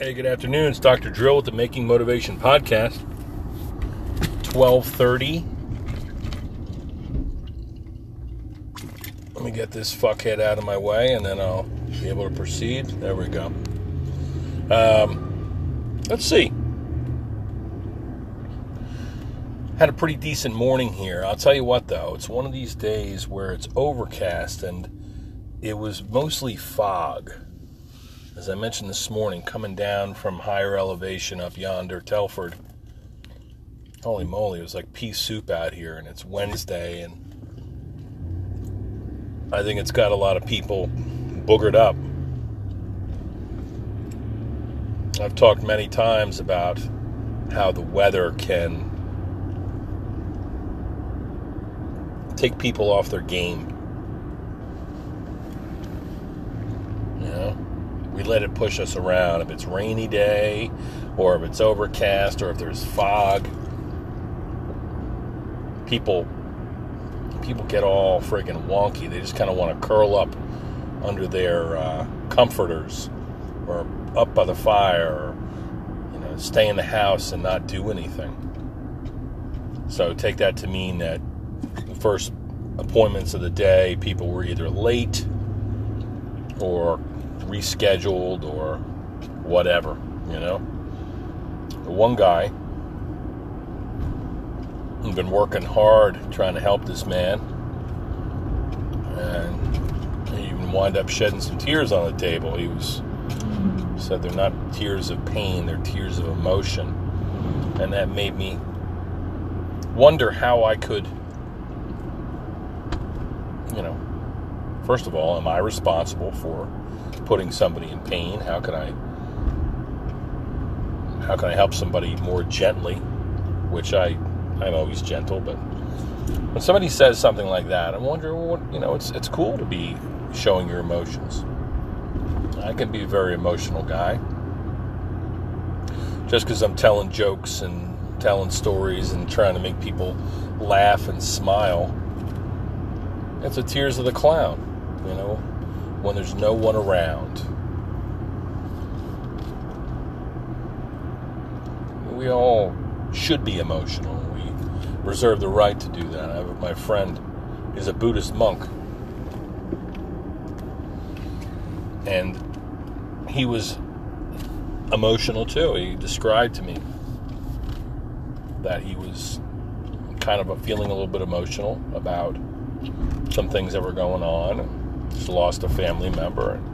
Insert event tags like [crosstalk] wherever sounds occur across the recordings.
Hey, good afternoon. It's Dr. Drill with the Making Motivation Podcast. 1230. Let me get this fuckhead out of my way and then I'll be able to proceed. There we go. Um, let's see. Had a pretty decent morning here. I'll tell you what, though, it's one of these days where it's overcast and it was mostly fog as I mentioned this morning, coming down from higher elevation up yonder, Telford. Holy moly, it was like pea soup out here, and it's Wednesday, and I think it's got a lot of people boogered up. I've talked many times about how the weather can take people off their game. We let it push us around. If it's rainy day, or if it's overcast, or if there's fog, people people get all friggin' wonky. They just kind of want to curl up under their uh, comforters, or up by the fire, or you know, stay in the house and not do anything. So take that to mean that the first appointments of the day, people were either late or rescheduled or whatever, you know. The one guy had been working hard trying to help this man, and he even wind up shedding some tears on the table. He was said they're not tears of pain; they're tears of emotion, and that made me wonder how I could, you know, first of all, am I responsible for putting somebody in pain? How can I how can I help somebody more gently? Which I I'm always gentle, but when somebody says something like that, I'm wondering what you know. It's it's cool to be showing your emotions. I can be a very emotional guy. Just because I'm telling jokes and telling stories and trying to make people laugh and smile, it's the tears of the clown, you know when there's no one around. We all should be emotional. We reserve the right to do that. Have, my friend is a Buddhist monk. And he was emotional too. He described to me that he was kind of feeling a little bit emotional about some things that were going on just lost a family member and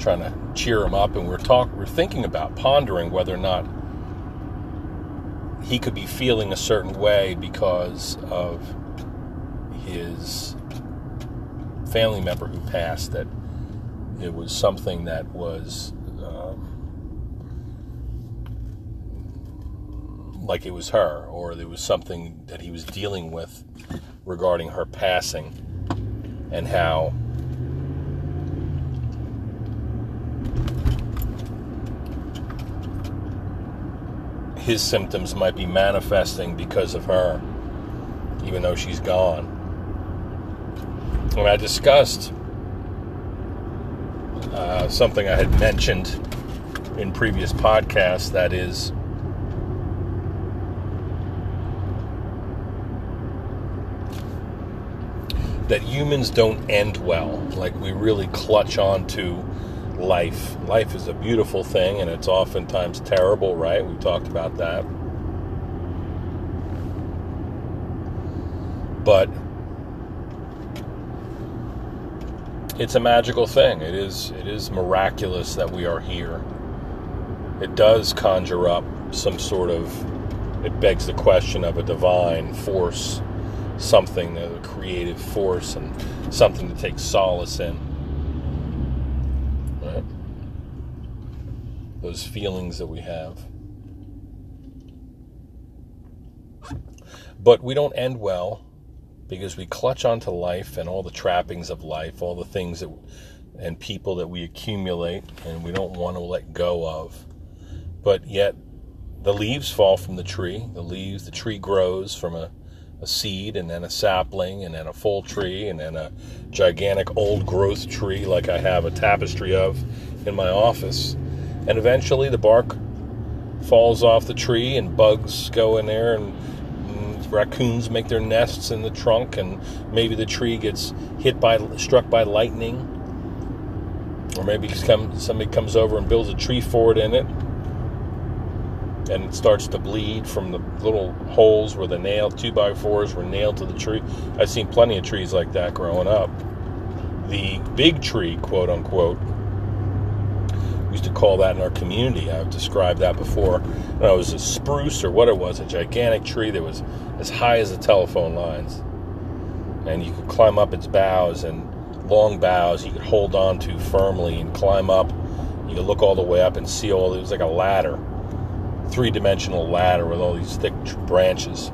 trying to cheer him up. And we're talk we're thinking about pondering whether or not he could be feeling a certain way because of his family member who passed that it was something that was um, like it was her or there was something that he was dealing with regarding her passing and how his symptoms might be manifesting because of her, even though she's gone. When I discussed uh, something I had mentioned in previous podcasts that is that humans don't end well. Like we really clutch on to life. Life is a beautiful thing and it's oftentimes terrible, right? We talked about that. But it's a magical thing. It is it is miraculous that we are here. It does conjure up some sort of it begs the question of a divine force something, a creative force, and something to take solace in. Right? Those feelings that we have. But we don't end well because we clutch onto life and all the trappings of life, all the things that and people that we accumulate and we don't want to let go of. But yet the leaves fall from the tree. The leaves, the tree grows from a a seed and then a sapling and then a full tree and then a gigantic old growth tree like I have a tapestry of in my office. And eventually the bark falls off the tree and bugs go in there and mm, raccoons make their nests in the trunk and maybe the tree gets hit by struck by lightning or maybe somebody comes over and builds a tree fort in it and it starts to bleed from the little holes where the nail two by fours were nailed to the tree. I've seen plenty of trees like that growing up. The big tree, quote unquote, we used to call that in our community. I've described that before. And it was a spruce or what it was, a gigantic tree that was as high as the telephone lines. And you could climb up its boughs and long boughs you could hold on to firmly and climb up. You could look all the way up and see all it was like a ladder three dimensional ladder with all these thick branches.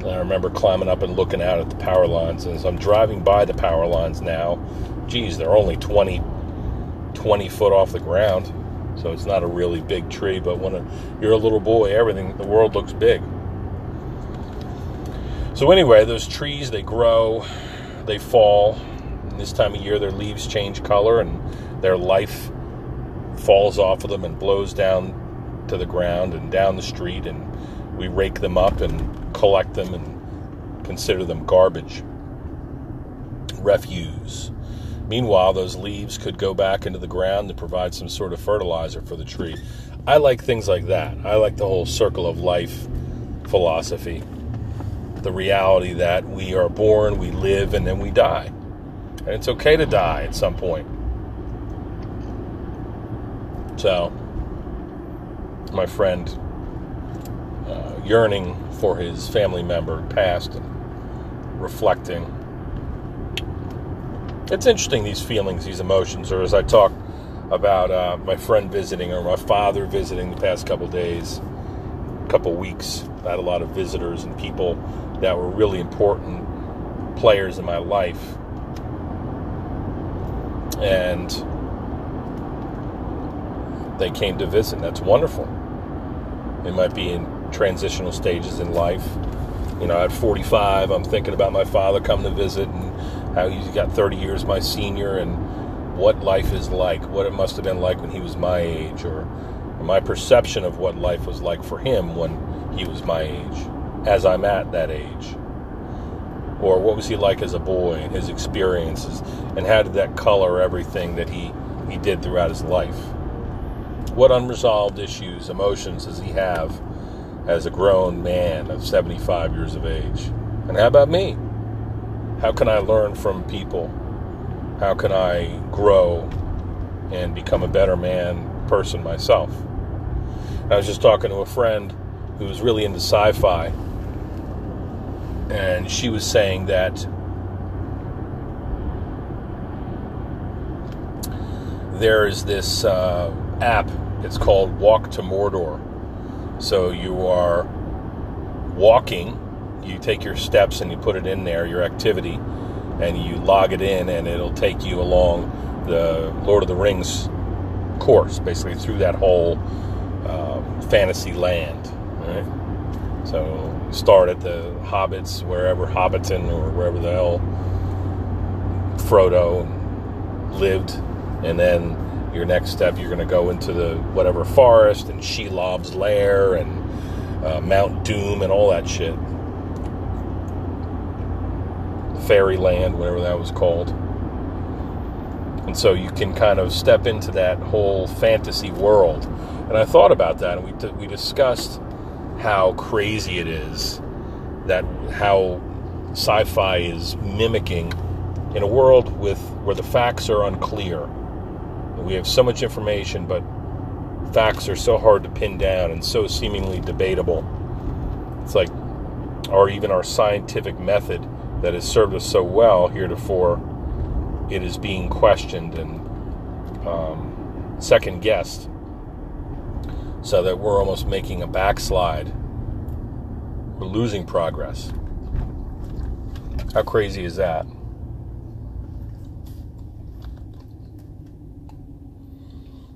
And I remember climbing up and looking out at the power lines. And as I'm driving by the power lines now, geez, they're only 20, 20 foot off the ground. So it's not a really big tree. But when you're a little boy, everything, the world looks big. So anyway, those trees, they grow, they fall. And this time of year, their leaves change color and their life falls off of them and blows down to the ground and down the street, and we rake them up and collect them and consider them garbage, refuse. Meanwhile, those leaves could go back into the ground to provide some sort of fertilizer for the tree. I like things like that. I like the whole circle of life philosophy. The reality that we are born, we live, and then we die. And it's okay to die at some point. So, my friend, uh, yearning for his family member passed and reflecting. It's interesting, these feelings, these emotions, or as I talk about uh, my friend visiting or my father visiting the past couple days, couple weeks. I had a lot of visitors and people that were really important players in my life. And they came to visit. And that's wonderful. It might be in transitional stages in life. You know, at 45, I'm thinking about my father coming to visit and how he's got 30 years my senior and what life is like, what it must have been like when he was my age, or, or my perception of what life was like for him when he was my age, as I'm at that age. Or what was he like as a boy and his experiences, and how did that color everything that he, he did throughout his life? What unresolved issues, emotions does he have as a grown man of 75 years of age? And how about me? How can I learn from people? How can I grow and become a better man, person myself? I was just talking to a friend who was really into sci fi, and she was saying that there is this uh, app it's called Walk to Mordor. So you are walking, you take your steps and you put it in there, your activity, and you log it in, and it'll take you along the Lord of the Rings course, basically through that whole um, fantasy land. Right? So start at the Hobbits, wherever Hobbiton or wherever the hell Frodo lived, and then your next step, you're going to go into the whatever forest and Shelob's lair and uh, Mount Doom and all that shit. Fairyland, whatever that was called. And so you can kind of step into that whole fantasy world. And I thought about that, and we, t- we discussed how crazy it is that how sci-fi is mimicking in a world with where the facts are unclear we have so much information, but facts are so hard to pin down and so seemingly debatable. It's like, or even our scientific method that has served us so well heretofore, it is being questioned and um, second guessed, so that we're almost making a backslide. We're losing progress. How crazy is that?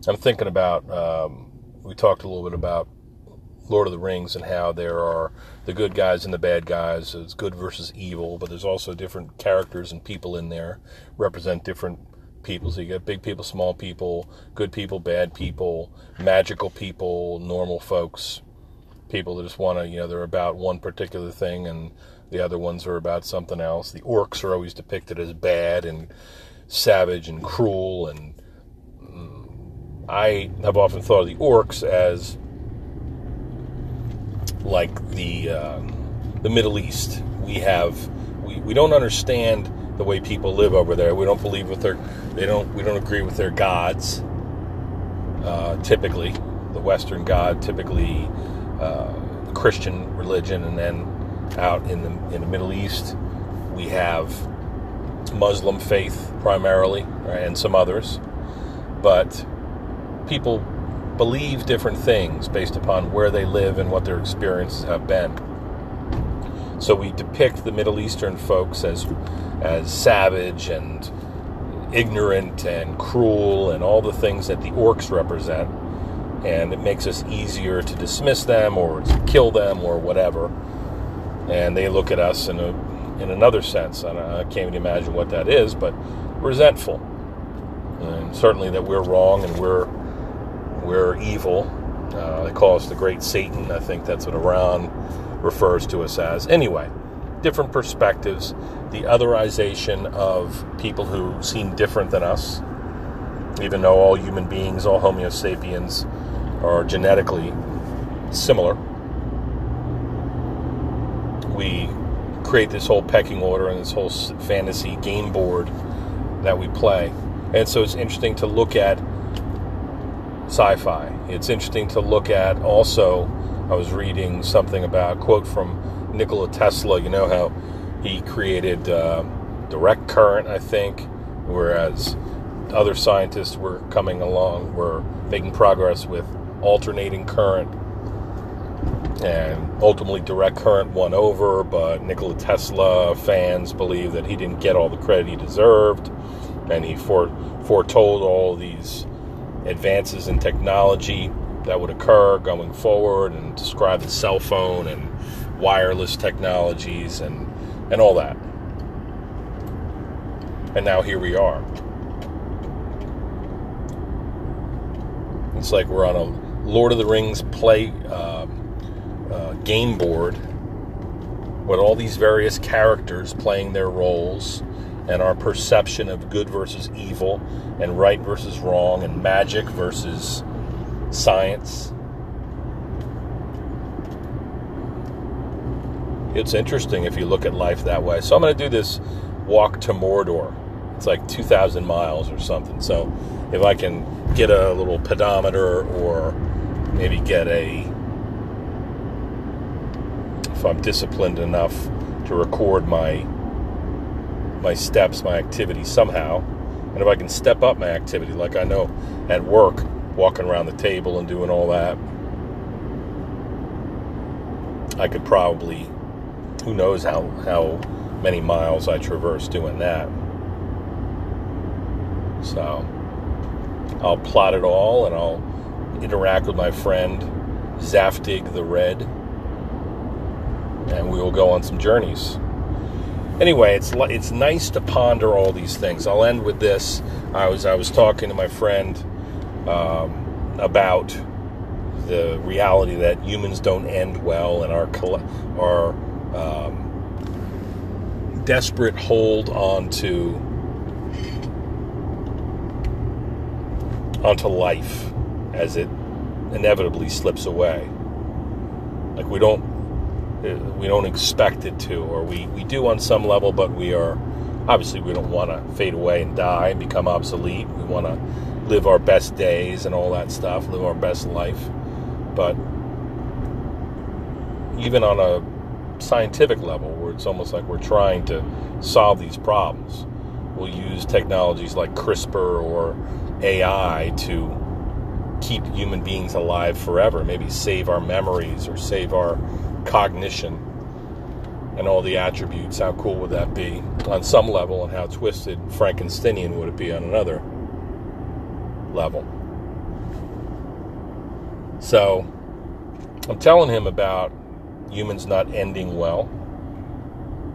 I'm thinking about. Um, we talked a little bit about Lord of the Rings and how there are the good guys and the bad guys. It's good versus evil, but there's also different characters and people in there represent different people. So you got big people, small people, good people, bad people, magical people, normal folks, people that just want to, you know, they're about one particular thing and the other ones are about something else. The orcs are always depicted as bad and savage and cruel and I have often thought of the orcs as like the uh, the Middle East. We have we, we don't understand the way people live over there. We don't believe with their they don't we don't agree with their gods. Uh, typically, the Western God, typically uh, Christian religion, and then out in the in the Middle East, we have Muslim faith primarily, right, and some others. But people believe different things based upon where they live and what their experiences have been. So we depict the Middle Eastern folks as as savage and ignorant and cruel and all the things that the orcs represent. And it makes us easier to dismiss them or to kill them or whatever. And they look at us in a in another sense, and I can't even imagine what that is, but resentful. And certainly that we're wrong and we're we're evil. Uh, they call us the Great Satan. I think that's what Iran refers to us as. Anyway, different perspectives, the otherization of people who seem different than us, even though all human beings, all Homo sapiens, are genetically similar. We create this whole pecking order and this whole fantasy game board that we play. And so it's interesting to look at sci fi. It's interesting to look at also. I was reading something about quote from Nikola Tesla. You know how he created uh, direct current, I think, whereas other scientists were coming along, were making progress with alternating current, and ultimately direct current won over. But Nikola Tesla fans believe that he didn't get all the credit he deserved, and he fore- foretold all these advances in technology that would occur going forward and describe the cell phone and wireless technologies and, and all that. And now here we are. It's like we're on a Lord of the Rings play uh, uh, game board with all these various characters playing their roles and our perception of good versus evil and right versus wrong and magic versus science. It's interesting if you look at life that way. So I'm going to do this walk to Mordor. It's like 2,000 miles or something. So if I can get a little pedometer or maybe get a, if I'm disciplined enough to record my my steps, my activity somehow. And if I can step up my activity, like I know at work, walking around the table and doing all that, I could probably, who knows how, how many miles I traverse doing that. So I'll plot it all and I'll interact with my friend Zaftig the Red, and we will go on some journeys anyway, it's it's nice to ponder all these things. I'll end with this. I was I was talking to my friend um, about the reality that humans don't end well, and our our um, desperate hold onto onto life as it inevitably slips away. Like we don't Uh, we don't expect it to, or we, we do on some level, but we are obviously we don't want to fade away and die and become obsolete. We want to live our best days and all that stuff, live our best life. But even on a scientific level, where it's almost like we're trying to solve these problems, we'll use technologies like CRISPR or AI to keep human beings alive forever, maybe save our memories or save our cognition and all the attributes. How cool would that be on some level, and how twisted Frankensteinian would it be on another level? So, I'm telling him about humans not ending well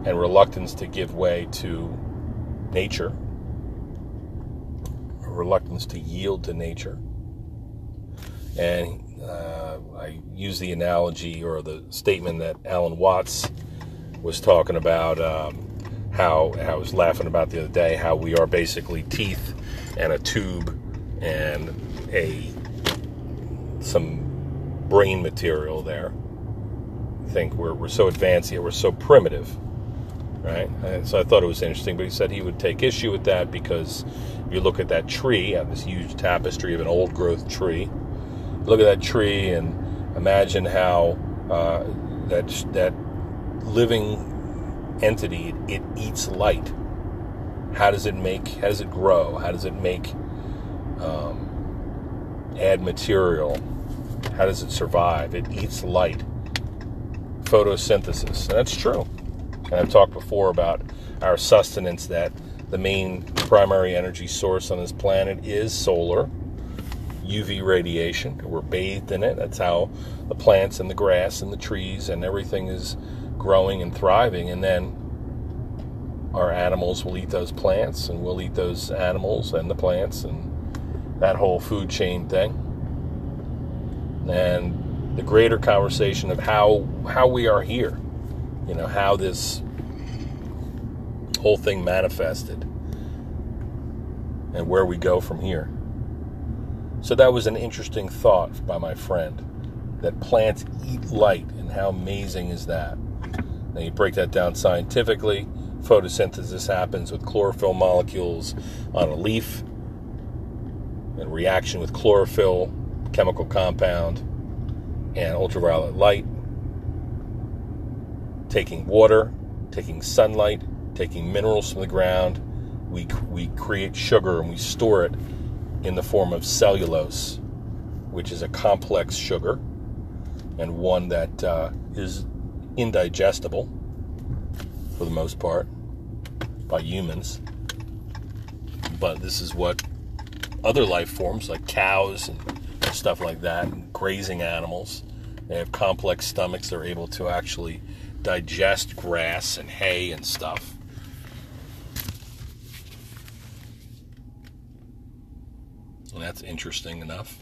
and reluctance to give way to nature, reluctance to yield to nature. And uh, I use the analogy or the statement that Alan Watts was talking about. Um, how I was laughing about the other day, how we are basically teeth and a tube and a some brain material there. I think we're, we're so advanced here, we're so primitive, right? And so I thought it was interesting, but he said he would take issue with that because if you look at that tree, uh, this huge tapestry of an old growth tree, look at that tree and imagine how uh, that that living entity it, eats light. How does it make? How does it grow? How does it make? Um, add material. How does it survive? It eats light. Photosynthesis. And that's true. And I've talked before about our sustenance that the main primary energy source on this planet is solar UV radiation. We're bathed in it. That's how the plants and the grass and the trees and everything is growing and thriving. And then our animals will eat those plants, and we'll eat those animals and the plants, and that whole food chain thing. And the greater conversation of how how we are here, you know, how this whole thing manifested, and where we go from here. So that was an interesting thought by my friend that plants eat light, and how amazing is that? Now you break that down scientifically. Photosynthesis happens with chlorophyll molecules on a leaf in reaction with chlorophyll, chemical compound, and ultraviolet light. Taking water, taking sunlight, taking minerals from the ground, we, we create sugar and we store it in the form of cellulose, which is a complex sugar and one that uh, is indigestible for the most part by humans. But this is what other life forms like cows and stuff like that, and grazing animals, they have complex stomachs. They're able to actually digest grass and hay and stuff. And that's interesting enough.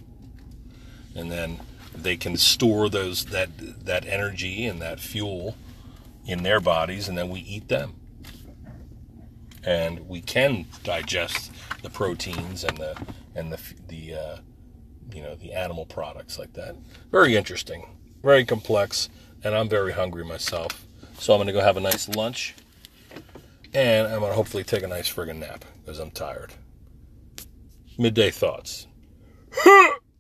And then they can store those that that energy and that fuel in their bodies and then we eat them. And we can digest the proteins and the and the the uh, you know the animal products like that. Very interesting very complex and i'm very hungry myself. So i'm going to go have a nice lunch and i'm going to hopefully take a nice friggin' nap because i'm tired midday thoughts [laughs]